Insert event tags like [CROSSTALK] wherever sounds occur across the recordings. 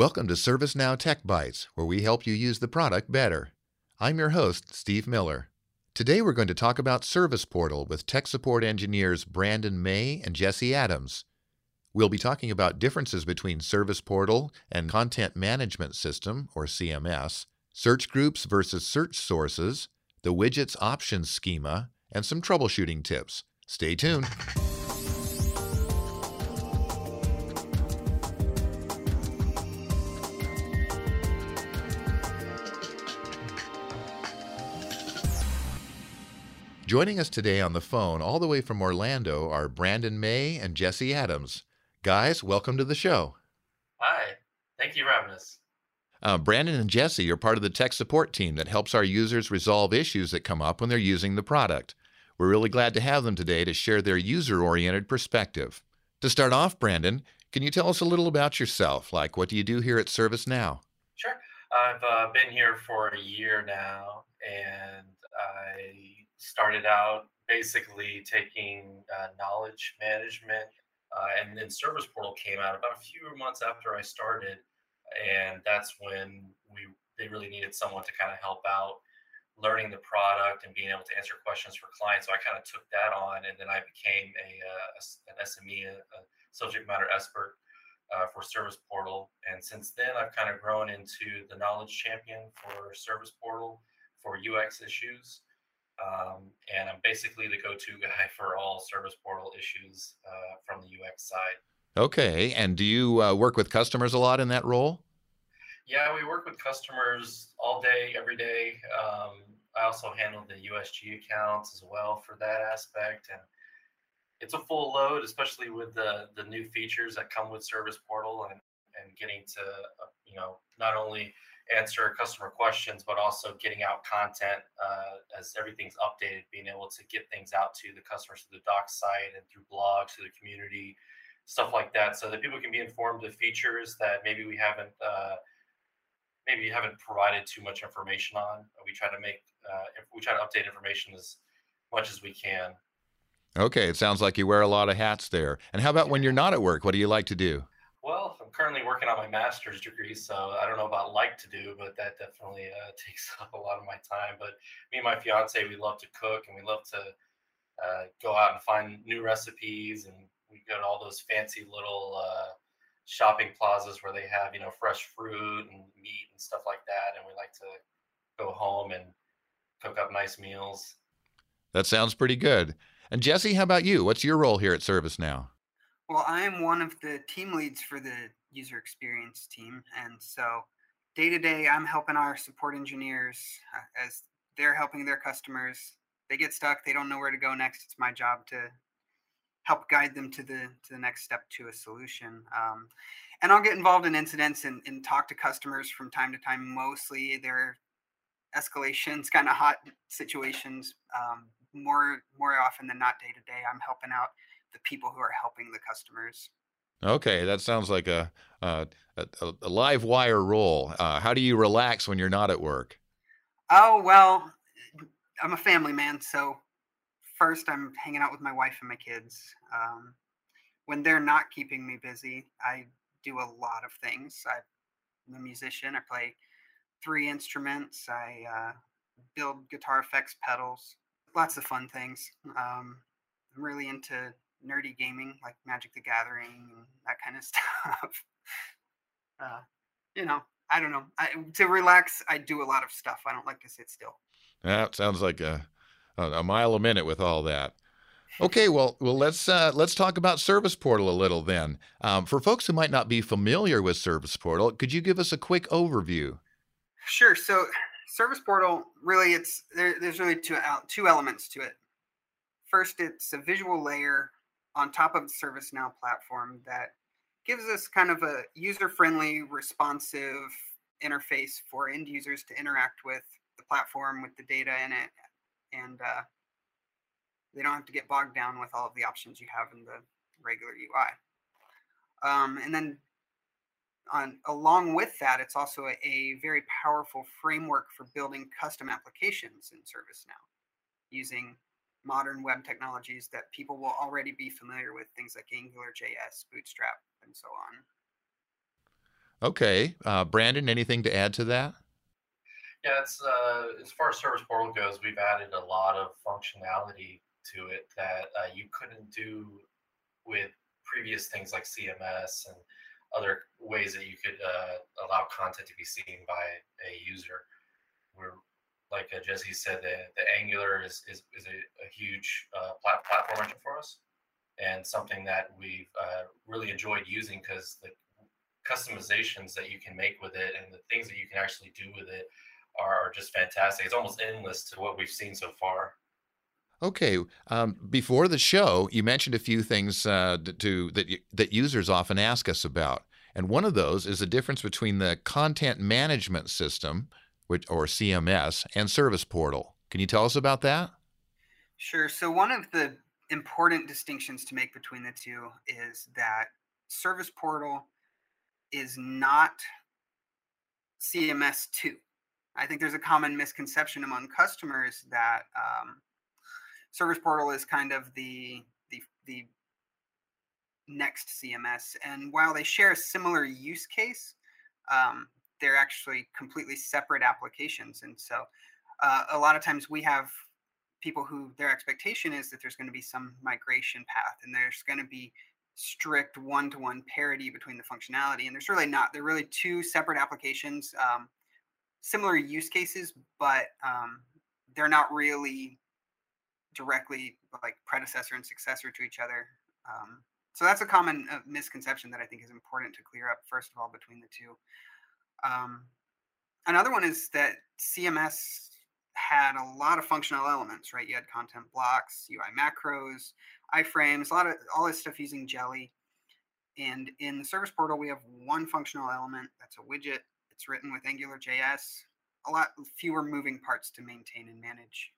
Welcome to ServiceNow Tech Bytes, where we help you use the product better. I'm your host, Steve Miller. Today we're going to talk about Service Portal with tech support engineers Brandon May and Jesse Adams. We'll be talking about differences between Service Portal and Content Management System, or CMS, search groups versus search sources, the widgets options schema, and some troubleshooting tips. Stay tuned. Joining us today on the phone, all the way from Orlando, are Brandon May and Jesse Adams. Guys, welcome to the show. Hi, thank you for having us. Uh, Brandon and Jesse are part of the tech support team that helps our users resolve issues that come up when they're using the product. We're really glad to have them today to share their user oriented perspective. To start off, Brandon, can you tell us a little about yourself? Like, what do you do here at ServiceNow? Sure. I've uh, been here for a year now, and I started out basically taking uh, knowledge management, uh, and then Service Portal came out about a few months after I started, and that's when we they really needed someone to kind of help out learning the product and being able to answer questions for clients. So I kind of took that on, and then I became a, uh, an SME, a, a, subject matter expert uh, for Service Portal. And since then, I've kind of grown into the knowledge champion for Service Portal for UX issues. Um, and I'm basically the go-to guy [LAUGHS] for all service portal issues uh, from the UX side. Okay, and do you uh, work with customers a lot in that role? Yeah, we work with customers all day, every day. Um, I also handle the USG accounts as well for that aspect, and it's a full load, especially with the the new features that come with Service Portal and and getting to uh, you know not only answer customer questions, but also getting out content uh, as everything's updated, being able to get things out to the customers through the doc site and through blogs to the community, stuff like that, so that people can be informed of features that maybe we haven't uh, maybe haven't provided too much information on. We try to make uh, we try to update information as much as we can. Okay, it sounds like you wear a lot of hats there. And how about when you're not at work? What do you like to do? Well, I'm currently working on my master's degree, so I don't know about like to do, but that definitely uh, [LAUGHS] takes up a lot of my time. But me and my fiance, we love to cook and we love to uh, go out and find new recipes, and we go to all those fancy little uh, shopping plazas where they have you know fresh fruit and meat and stuff like that, and we like to go home and cook up nice meals. That sounds pretty good. And Jesse, how about you? What's your role here at ServiceNow? Well, I am one of the team leads for the user experience team. And so day to day, I'm helping our support engineers uh, as they're helping their customers. They get stuck, they don't know where to go next. It's my job to help guide them to the to the next step to a solution. Um, and I'll get involved in incidents and, and talk to customers from time to time. Mostly they're escalations, [LAUGHS] kind of hot situations. Um, more more often than not, day to day, I'm helping out the people who are helping the customers. Okay, that sounds like a a, a, a live wire role. Uh, how do you relax when you're not at work? Oh well, I'm a family man, so first I'm hanging out with my wife and my kids. Um, when they're not keeping me busy, I do a lot of things. I'm a musician. I play three instruments. I uh, build guitar effects pedals. Lots of fun things. Um, I'm really into nerdy gaming like Magic the Gathering and that kind of [LAUGHS] stuff. uh, you know, I don't know. I, to relax, I do a lot of stuff. I don't like to sit still. That sounds like a a mile a minute with all that. [LAUGHS] Okay, well, well, let's uh, let's talk about Service Portal a little then. Um, for folks who might not be familiar with Service Portal, could you give us a quick overview? Sure. So, Service Portal really, it's there, there's really two two elements to it. First, it's a visual layer on top of the ServiceNow platform that gives us kind of a user-friendly, responsive interface for end users to interact with the platform with the data in it, and uh, they don't have to get bogged down with all of the options you have in the regular UI. Um, and then on, along with that, it's also a, a, very powerful framework for building custom applications in ServiceNow using modern web technologies that people will already be familiar with, things like Angular JS, Bootstrap, and so on. Okay. Uh, Brandon, anything to add to that? Yeah, it's uh, as far as Service Portal goes, we've added a lot of functionality to it that uh, you couldn't do with previous things like CMS and other ways that you could uh, allow content to be seen by a user. We're like uh, Jesse said, the, the Angular is is, is a, a huge uh, plat- platform engine for us, and something that we've uh, really enjoyed using because the customizations that you can make with it and the things that you can actually do with it are, are just fantastic. It's almost endless to what we've seen so far. Okay. Um, before the show, you mentioned a few things uh, to that that users often ask us about, and one of those is the difference between the content management system, which or CMS, and Service Portal. Can you tell us about that? Sure. So one of the important distinctions to make between the two is that Service Portal is not CMS two. I think there's a common misconception among customers that um, Service Portal is kind of the the the next CMS, and while they share a similar use case, um, they're actually completely separate applications. And so, uh, a lot of times we have people who their expectation is that there's going to be some migration path, and there's going to be strict one-to-one parity between the functionality, and there's really not. They're really two separate applications, um, similar use cases, but um, they're not really directly like predecessor and successor to each other. Um, so that's a common uh, misconception that I think is important to clear up first of all between the two. Um, another one is that CMS had a lot of functional elements, right? You had content blocks, UI macros, iframes, a lot of all this stuff using Jelly. And in the service portal, we have one functional element that's a widget. It's written with Angular JS. A lot fewer moving parts to maintain and manage.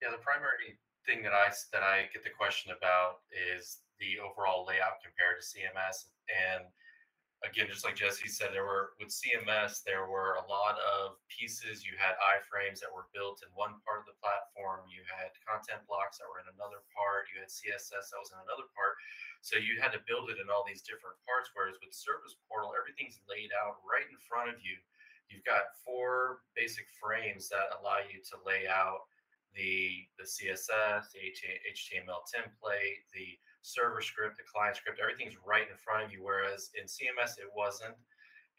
Yeah, the primary thing that I that I get the question about is the overall layout compared to CMS. And again, just like Jesse said, there were with CMS there were a lot of pieces. You had iframes that were built in one part of the platform. You had content blocks that were in another part. You had CSS that was in another part. So you had to build it in all these different parts. Whereas with Service Portal, everything's laid out right in front of you. You've got four basic frames that allow you to lay out the the CSS, the HTML template, the server script, the client script, everything's right in front of you. Whereas in CMS, it wasn't.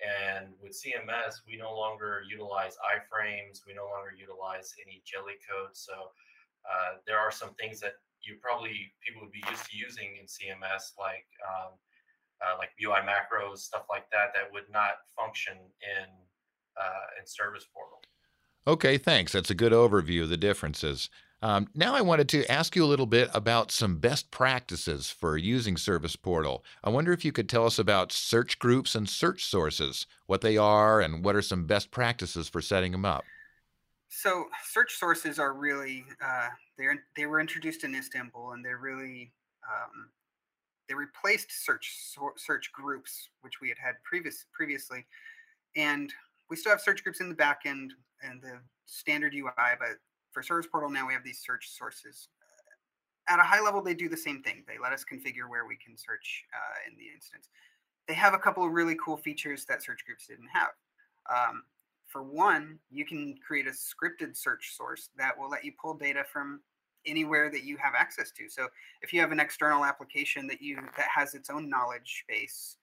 And with CMS, we no longer utilize iframes. We no longer utilize any jelly code. So uh, there are some things that you probably people would be used to using in CMS, like um, uh, like UI macros, stuff like that, that would not function in uh, in Service Portal. Okay, thanks. That's a good overview of the differences. Um, now, I wanted to ask you a little bit about some best practices for using Service Portal. I wonder if you could tell us about search groups and search sources, what they are, and what are some best practices for setting them up. So, search sources are really uh, they they were introduced in Istanbul, and they're really um, they replaced search search groups, which we had had previous previously, and we still have search groups in the backend and the standard UI, but for Service Portal now we have these search sources. At a high level, they do the same thing. They let us configure where we can search uh, in the instance. They have a couple of really cool features that search groups didn't have. Um, for one, you can create a scripted search source that will let you pull data from anywhere that you have access to. So if you have an external application that you that has its own knowledge base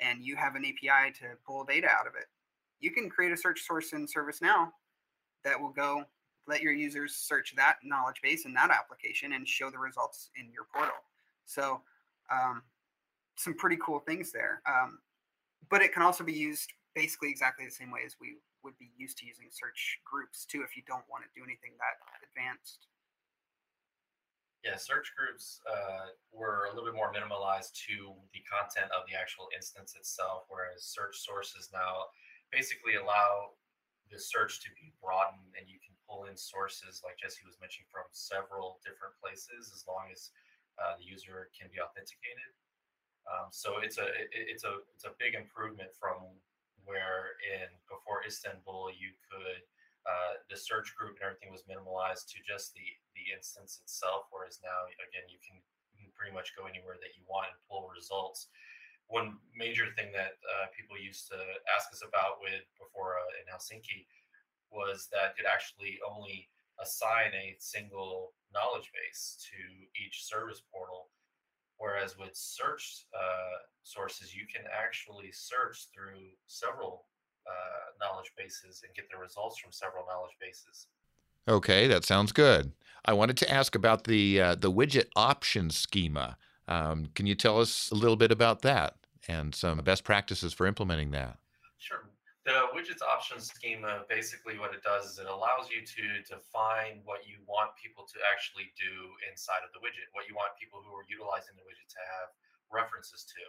and you have an API to pull data out of it, you can create a search source in ServiceNow that will go let your users search that knowledge base in that application and show the results in your portal. So, um, some pretty cool things there. Um, but it can also be used basically exactly the same way as we would be used to using search groups too if you don't want to do anything that advanced. Yeah, search groups uh, were a little bit more minimalized to the content of the actual instance itself, whereas search sources now basically allow the search to be broadened and you can pull in sources like Jesse was mentioning from several different places as long as uh, the user can be authenticated. Um, so it's a it, it's a it's a big improvement from where in before Istanbul you could uh, the search group and everything was minimalized to just the the instance itself, whereas now again you can, pretty much go anywhere that you want and pull results. one major thing that uh, people used to ask us about with before uh, in Helsinki was that it actually only assign a single knowledge base to each service portal. Whereas with search uh, sources, you can actually search through several uh, knowledge bases and get the results from several knowledge bases. Okay, that sounds good. I wanted to ask about the uh, the widget option schema. Um, can you tell us a little bit about that and some best practices for implementing that? The widgets options schema basically what it does is it allows you to define what you want people to actually do inside of the widget, what you want people who are utilizing the widget to have references to.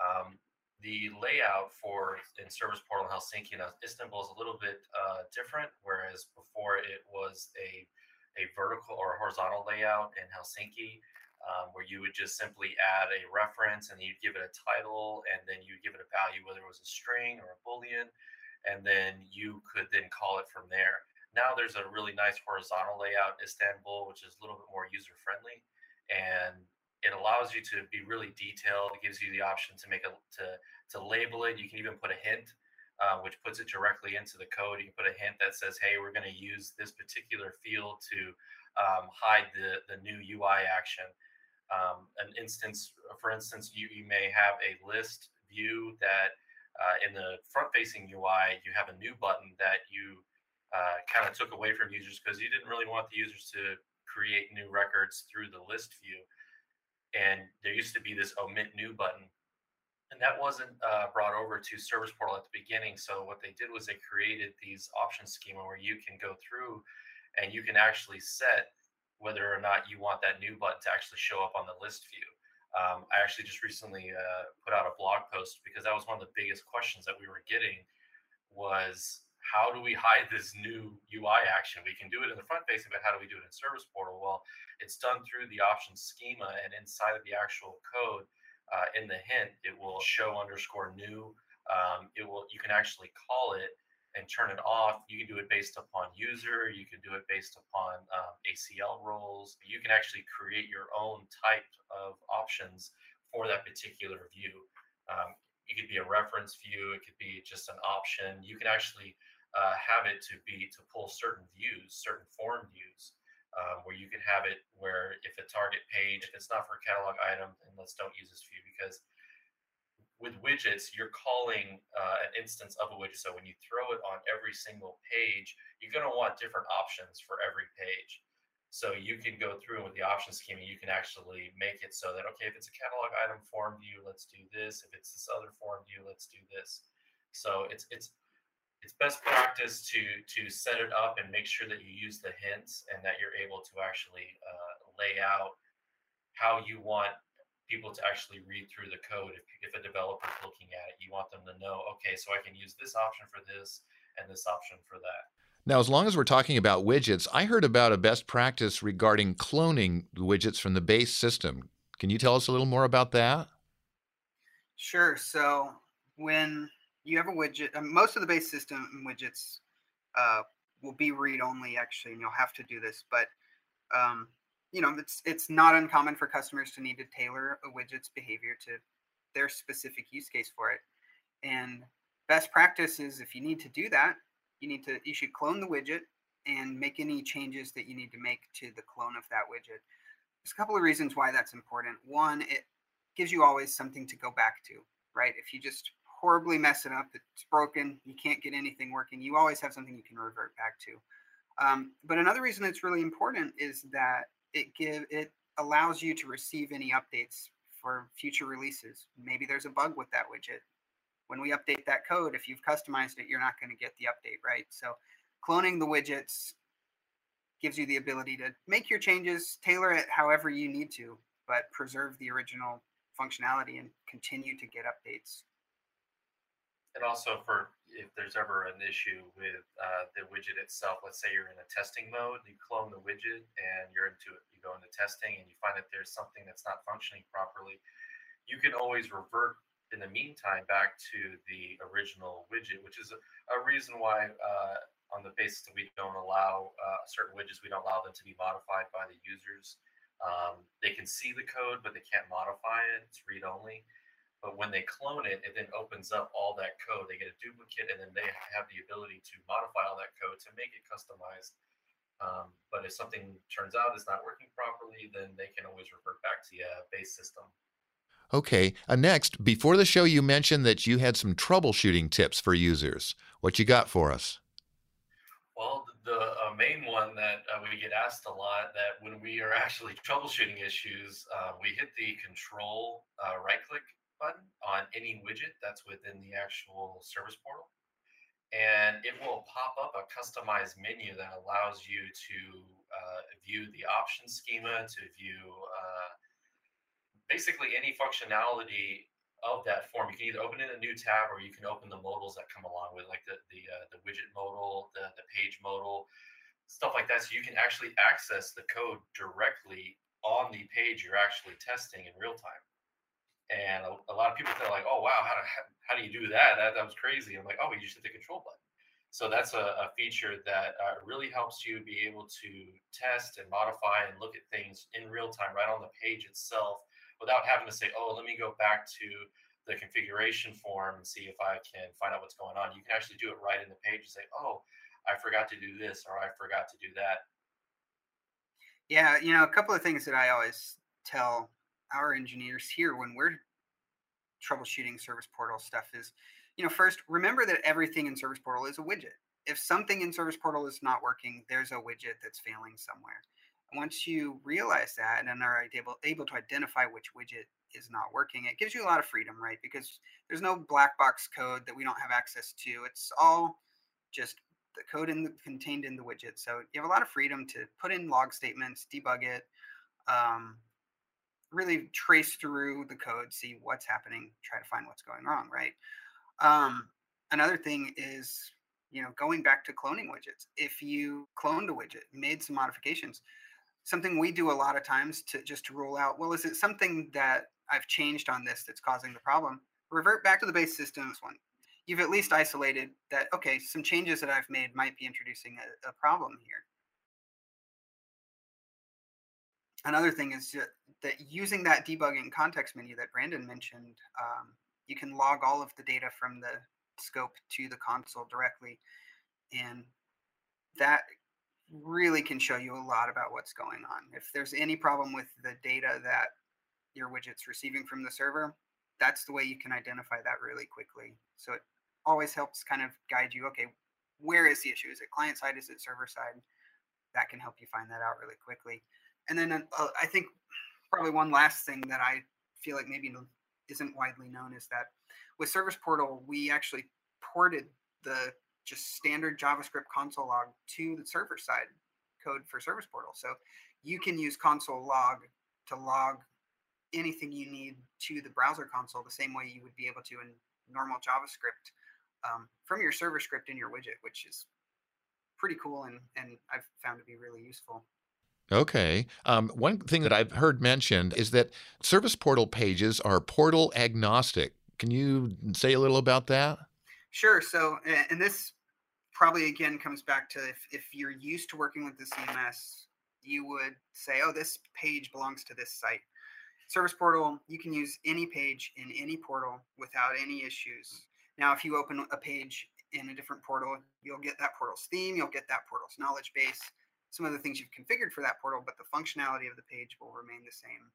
Um, the layout for in Service Portal Helsinki and Istanbul is a little bit uh, different, whereas before it was a a vertical or a horizontal layout in Helsinki um, where you would just simply add a reference and you'd give it a title and then you'd give it a value, whether it was a string or a boolean, and then you could then call it from there. Now there's a really nice horizontal layout in Istanbul, which is a little bit more user friendly, and it allows you to be really detailed. It gives you the option to make a to to label it. You can even put a hint, uh, which puts it directly into the code. You can put a hint that says, "Hey, we're going to use this particular field to um, hide the the new UI action." Um, an instance, for instance, you, you may have a list view that uh, in the front facing UI, you have a new button that you uh, kind of took away from users because you didn't really want the users to create new records through the list view. And there used to be this omit new button. And that wasn't uh, brought over to Service Portal at the beginning. So what they did was they created these option schema where you can go through and you can actually set whether or not you want that new button to actually show up on the list view. Um, I actually just recently uh, put out a blog post because that was one of the biggest questions that we were getting was how do we hide this new UI action? We can do it in the front facing, but how do we do it in Service Portal? Well, it's done through the options schema and inside of the actual code uh, in the hint, it will show underscore new. Um, it will you can actually call it and turn it off. You can do it based upon user. You can do it based upon um, ACL roles. You can actually create your own type of options for that particular view. Um, it could be a reference view. It could be just an option. You can actually uh, have it to be to pull certain views, certain form views, um, where you can have it where if a target page, if it's not for a catalog item, then let's don't use this view because with widgets, you're calling uh, an instance of a widget. So when you throw it on every single page, you're going to want different options for every page. So you can go through and with the option schema, you can actually make it so that, okay, if it's a catalog item form view, let's do this. If it's this other form view, let's do this. So it's, it's, it's best practice to, to set it up and make sure that you use the hints and that you're able to actually uh, lay out how you want people to actually read through the code if, if a developer is looking at it. You want them to know okay so i can use this option for this and this option for that. Now as long as we're talking about widgets i heard about a best practice regarding cloning widgets from the base system. Can you tell us a little more about that? Sure. So when you have a widget um, most of the base system widgets uh, will be read only actually and you'll have to do this but um, you know, it's it's not uncommon for customers to need to tailor a widget's behavior to their specific use case for it. And best practice is if you need to do that, you need to you should clone the widget and make any changes that you need to make to the clone of that widget. There's a couple of reasons why that's important. One, it gives you always something to go back to, right? If you just horribly mess it up, it's broken, you can't get anything working, you always have something you can revert back to. Um, but another reason it's really important is that it give it allows you to receive any updates for future releases. Maybe there's a bug with that widget. When we update that code, if you've customized it, you're not going to get the update, right? So cloning the widgets gives you the ability to make your changes, tailor it however you need to, but preserve the original functionality and continue to get updates. And also for if there's ever an issue with uh, the widget itself, let's say you're in a testing mode, you clone the widget and you're into it, you go into testing and you find that there's something that's not functioning properly, you can always revert in the meantime back to the original widget, which is a, a reason why uh, on the basis that we don't allow uh, certain widgets, we don't allow them to be modified by the users. Um, they can see the code, but they can't modify it. It's read only. But when they clone it, it then opens up all that code. They get a duplicate, and then they have the ability to modify all that code to make it customized. Um, but if something turns out is not working properly, then they can always revert back to the uh, base system. Okay. Uh, next, before the show, you mentioned that you had some troubleshooting tips for users. What you got for us? Well, the uh, main one that uh, we get asked a lot that when we are [LAUGHS] actually troubleshooting issues, uh, we hit the control uh, right click button on any widget that's within the actual service portal. And it will pop up a customized menu that allows you to uh, view the option schema, to view uh, basically any functionality of that form. You can either open in a new tab or you can open the modals that come along with, like the the, uh, the widget modal, the, the page modal, stuff like that. So you can actually access the code directly on the page you're actually testing in real time. And a, a lot of people feel like, oh wow, how do how do you do that? That that was crazy. I'm like, oh, you just hit the control button. So that's a, a feature that uh, really helps you be able to test and modify and look at things in real time, right on the page itself, without having to say, oh, let me go back to the configuration form and see if I can find out what's going on. You can actually do it right in the page and say, oh, I forgot to do this or I forgot to do that. Yeah, you know, a couple of things that I always tell our engineers here when we're troubleshooting service portal stuff is, you know, first remember that everything in service portal is a widget. If something in service portal is not working, there's a widget that's failing somewhere. Once you realize that and are able, able to identify which widget is not working, it gives you a lot of freedom, right? Because there's no black box code that we don't have access to. It's all just the code in the, contained in the widget. So you have a lot of freedom to put in log statements, debug it, um, really trace through the code, see what's happening, try to find what's going wrong, right? Um, another thing is, you know, going back to cloning widgets. If you cloned a widget, made some modifications, something we do a lot of times to just to rule out, well, is it something that I've changed on this that's causing the problem? Revert back to the base system. One, you've at least isolated that. Okay, some changes that I've made might be introducing a, a problem here. Another thing is that using that debugging context menu that Brandon mentioned, um, you can log all of the data from the scope to the console directly. And that really can show you a lot about what's going on. If there's any problem with the data that your widget's receiving from the server, that's the way you can identify that really quickly. So it always helps kind of guide you, okay, where is the issue? Is it client side? Is it server side? That can help you find that out really quickly. And then uh, I think probably one last thing that I feel like maybe isn't widely known is that with Service Portal, we actually ported the just standard JavaScript console log to the server side code for Service Portal. So you can use console log to log anything you need to the browser console the same way you would be able to in normal JavaScript um, from your server script in your widget, which is pretty cool and, and I've found to be really useful. Okay. Um, one thing that I've heard mentioned is that service portal pages are portal agnostic. Can you say a little about that? Sure. So, and this probably again comes back to if, if you're used to working with the CMS, you would say, oh, this page belongs to this site. Service portal, you can use any page in any portal without any issues. Now, if you open a page in a different portal, you'll get that portal's theme, you'll get that portal's knowledge base, some of the things you've configured for that portal, but the functionality of the page will remain the same.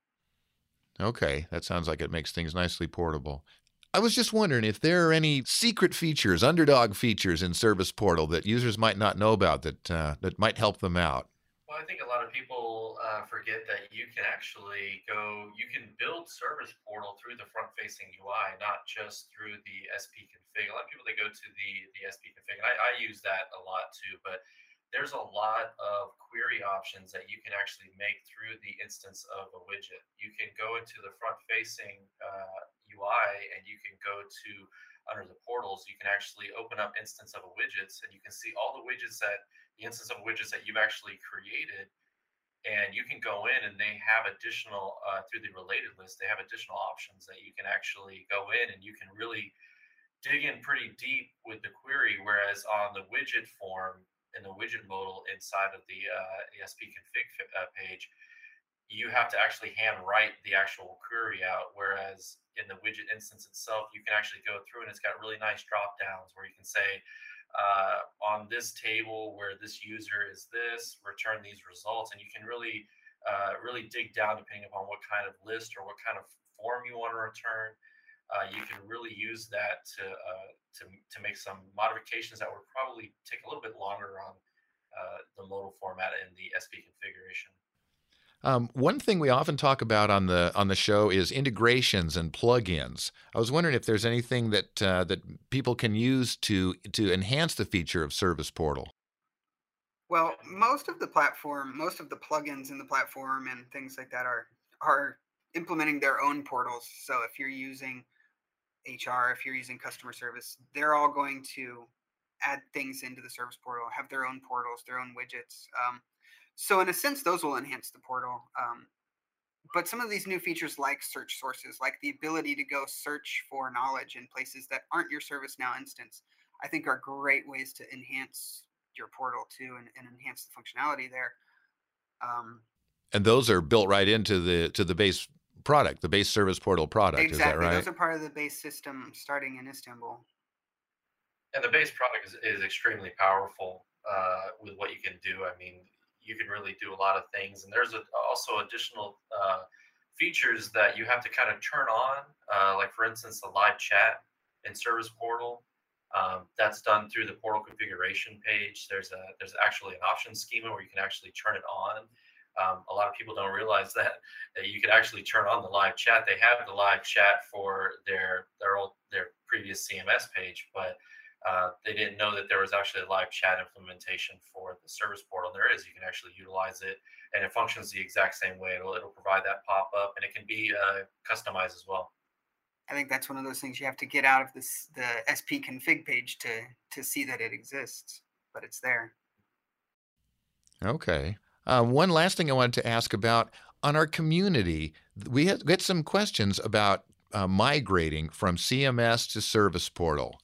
Okay, that sounds like it makes things nicely portable. I was just wondering if there are any secret features, underdog features in Service Portal that users might not know about that uh, that might help them out. Well, I think a lot of people uh, forget that you can actually go, you can build Service Portal through the front-facing UI, not just through the SP config. A lot of people they go to the the SP config, and I, I use that a lot too, but there's a lot of query options that you can actually make through the instance of a widget. You can go into the front facing uh, UI and you can go to under the portals, you can actually open up instance of a widgets and you can see all the widgets that the instance of widgets that you've actually created. And you can go in and they have additional uh, through the related list, they have additional options that you can actually go in and you can really dig in pretty deep with the query. Whereas on the widget form, in the widget modal inside of the uh, ESP config uh, page, you have to actually hand write the actual query out. Whereas in the widget instance itself, you can actually go through and it's got really nice drop downs where you can say, uh, on this table where this user is this, return these results, and you can really, uh, really dig down depending upon what kind of list or what kind of form you want to return. Uh, you can really use that to, uh, to to make some modifications that would probably take a little bit longer on uh, the modal format and the SP configuration. Um, one thing we often talk about on the on the show is integrations and plugins. I was wondering if there's anything that uh, that people can use to to enhance the feature of Service Portal. Well, most of the platform, most of the plugins in the platform and things like that are are implementing their own portals. So if you're using HR, if you're using customer service, they're all going to add things into the service portal, have their own portals, their own widgets. Um, so in a sense, those will enhance the portal. Um, but some of these new features like search sources, like the ability to go search for knowledge in places that aren't your ServiceNow instance, I think are great ways to enhance your portal too and, and enhance the functionality there. Um, and those are built right into the to the base product, the base service portal product. Exactly. Is that right? Those are part of the base system starting in Istanbul. And the base product is, is extremely powerful uh, with what you can do. I mean, you can really do a lot of things. And there's a, also additional uh, features that you have to kind of turn on, uh, like for instance, the live chat in Service Portal. Um, that's done through the portal configuration page. There's a there's actually an option schema where you can actually turn it on. Um, a lot of people don't realize that [LAUGHS] that you can actually turn on the live chat. They have the live chat for their their old their previous CMS page, but uh, they didn't know that there was actually a live chat implementation for the service portal. There is. You can actually utilize it, and it functions the exact same way. It'll it'll provide that pop up, and it can be uh, customized as well. I think that's one of those things you have to get out of this the SP config page to to see that it exists, but it's there. Okay. Uh, one last thing I wanted to ask about on our community, we get some questions about uh, migrating from CMS to Service Portal.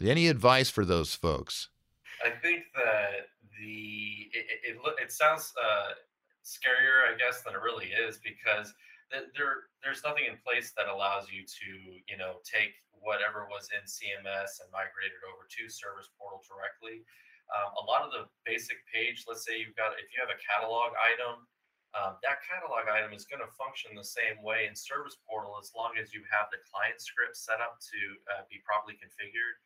Any advice for those folks? I think that the it it, it sounds uh, scarier, I guess, than it really is because there there's nothing in place that allows you to you know take whatever was in CMS and migrate it over to Service Portal directly. Um, a lot of the basic page, let's say you've got if you have a catalog item, um, that catalog item is going to function the same way in Service Portal as long as you have the client script set up to uh, be properly configured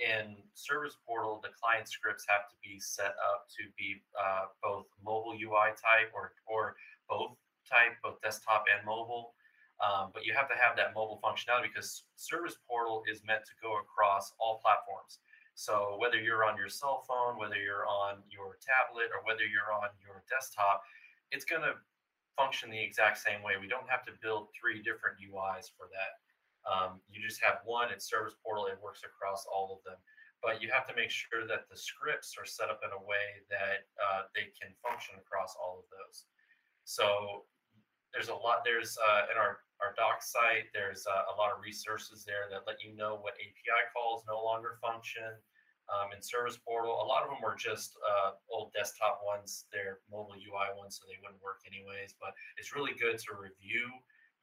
in Service Portal, the client scripts have to be set up to be uh, both mobile UI type or or both type, both desktop and mobile. Um, but you have to have that mobile functionality because Service Portal is meant to go across all platforms. So whether you're on your cell phone, whether you're on your tablet, or whether you're on your desktop, it's going to function the exact same way. We don't have to build three different UIs for that. Um, you just have one, it's Service Portal, it works across all of them. But you have to make sure that the scripts are set up in a way that uh, they can function across all of those. So there's a lot, there's uh, in our, our doc site, there's uh, a lot of resources there that let you know what API calls no longer function. Um, in Service Portal, a lot of them were just uh, old desktop ones. They're mobile UI ones, so they wouldn't work anyways. But it's really good to review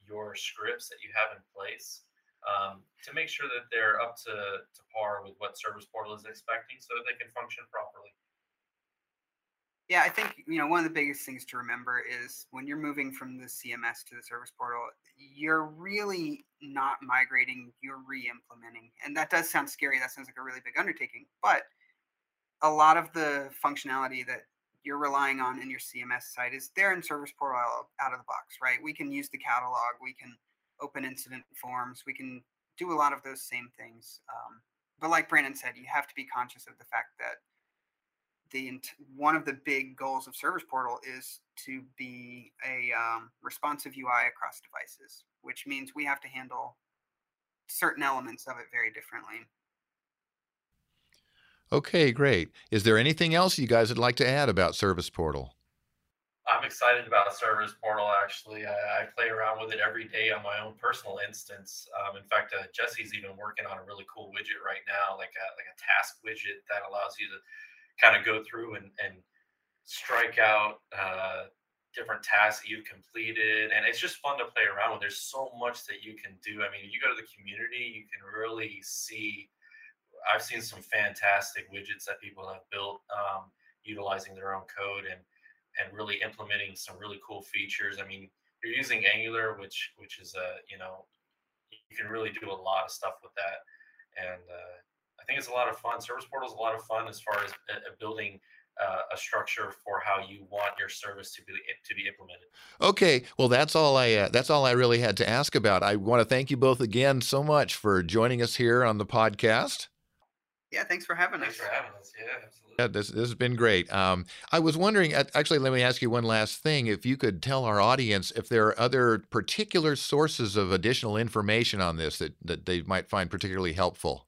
your scripts that you have in place um, to make sure that they're up to, to par with what Service Portal is expecting so that they can function properly. Yeah, I think you know one of the biggest things to remember is when you're moving from the CMS to the Service Portal, you're really not migrating, you're re-implementing. And that does sound scary. That sounds like a really big undertaking, but a lot of the functionality that you're relying on in your CMS site is there in Service Portal out of the box, right? We can use the catalog, we can open incident forms. We can do a lot of those same things. Um, but like Brandon said, you have to be conscious of the fact that the one of the big goals of Service Portal is to be a um, responsive UI across devices, which means we have to handle certain elements of it very differently. Okay, great. Is there anything else you guys would like to add about Service Portal? I'm excited about Service Portal. Actually, I, I, play around with it every day on my own personal instance. Um, in fact, uh, Jesse's even working on a really cool widget right now, like a like a task widget that allows you to kind of go through and, and strike out uh, different tasks that you've completed, and it's just fun to play around with. There's so much that you can do. I mean, you go to the community, you can really see. I've seen some fantastic widgets that people have built um, utilizing their own code and and really implementing some really cool features. I mean, you're using Angular, which which is a you know you can really do a lot of stuff with that, and uh, think it's a lot of fun. Service Portal is a lot of fun as far as uh, building uh, a structure for how you want your service to be to be implemented. Okay, well that's all I uh, that's all I really had to ask about. I want to thank you both again so much for joining us here on the podcast. Yeah, thanks for having thanks us. Thanks for having us. Yeah, absolutely. Yeah, this, this has been great. Um, I was wondering, actually, let me ask you one last thing. If you could tell our audience if there are other particular sources of additional information on this that, that they might find particularly helpful.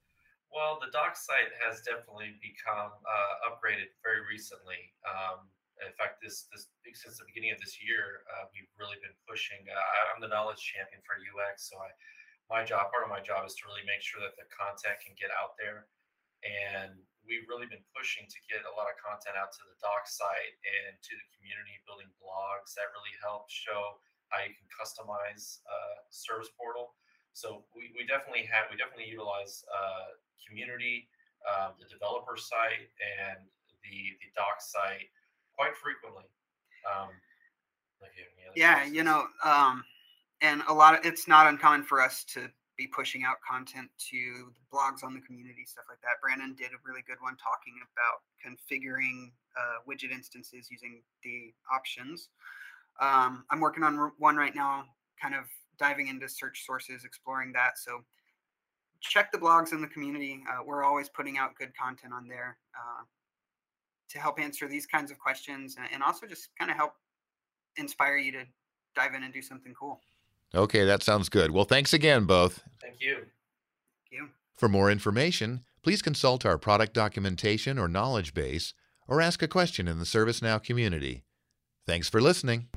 Well, the doc site has definitely become uh, upgraded very recently. Um, in fact, this this since the beginning of this year, uh, we've really been pushing. Uh, I'm the knowledge champion for UX, so I, my job, part of my job, is to really make sure that the content can get out there, and we've really been pushing to get a lot of content out to the doc site and to the community, building blogs that really help show how you can customize uh, service portal. So we, we definitely have we definitely utilize uh, community, uh, the developer site, and the the doc site quite frequently. Um, you yeah, you know, um, and a lot of it's not uncommon for us to be pushing out content to blogs on the community, stuff like that. Brandon did a really good one talking about configuring uh, widget instances using the options. Um, I'm working on one right now, kind of diving into search sources, exploring that. So check the blogs in the community. Uh, we're always putting out good content on there uh, to help answer these kinds of questions and, and also just kind of help inspire you to dive in and do something cool. Okay, that sounds good. Well, thanks again, both. Thank you. Thank you. For more information, please consult our product documentation or knowledge base or ask a question in the ServiceNow community. Thanks for listening.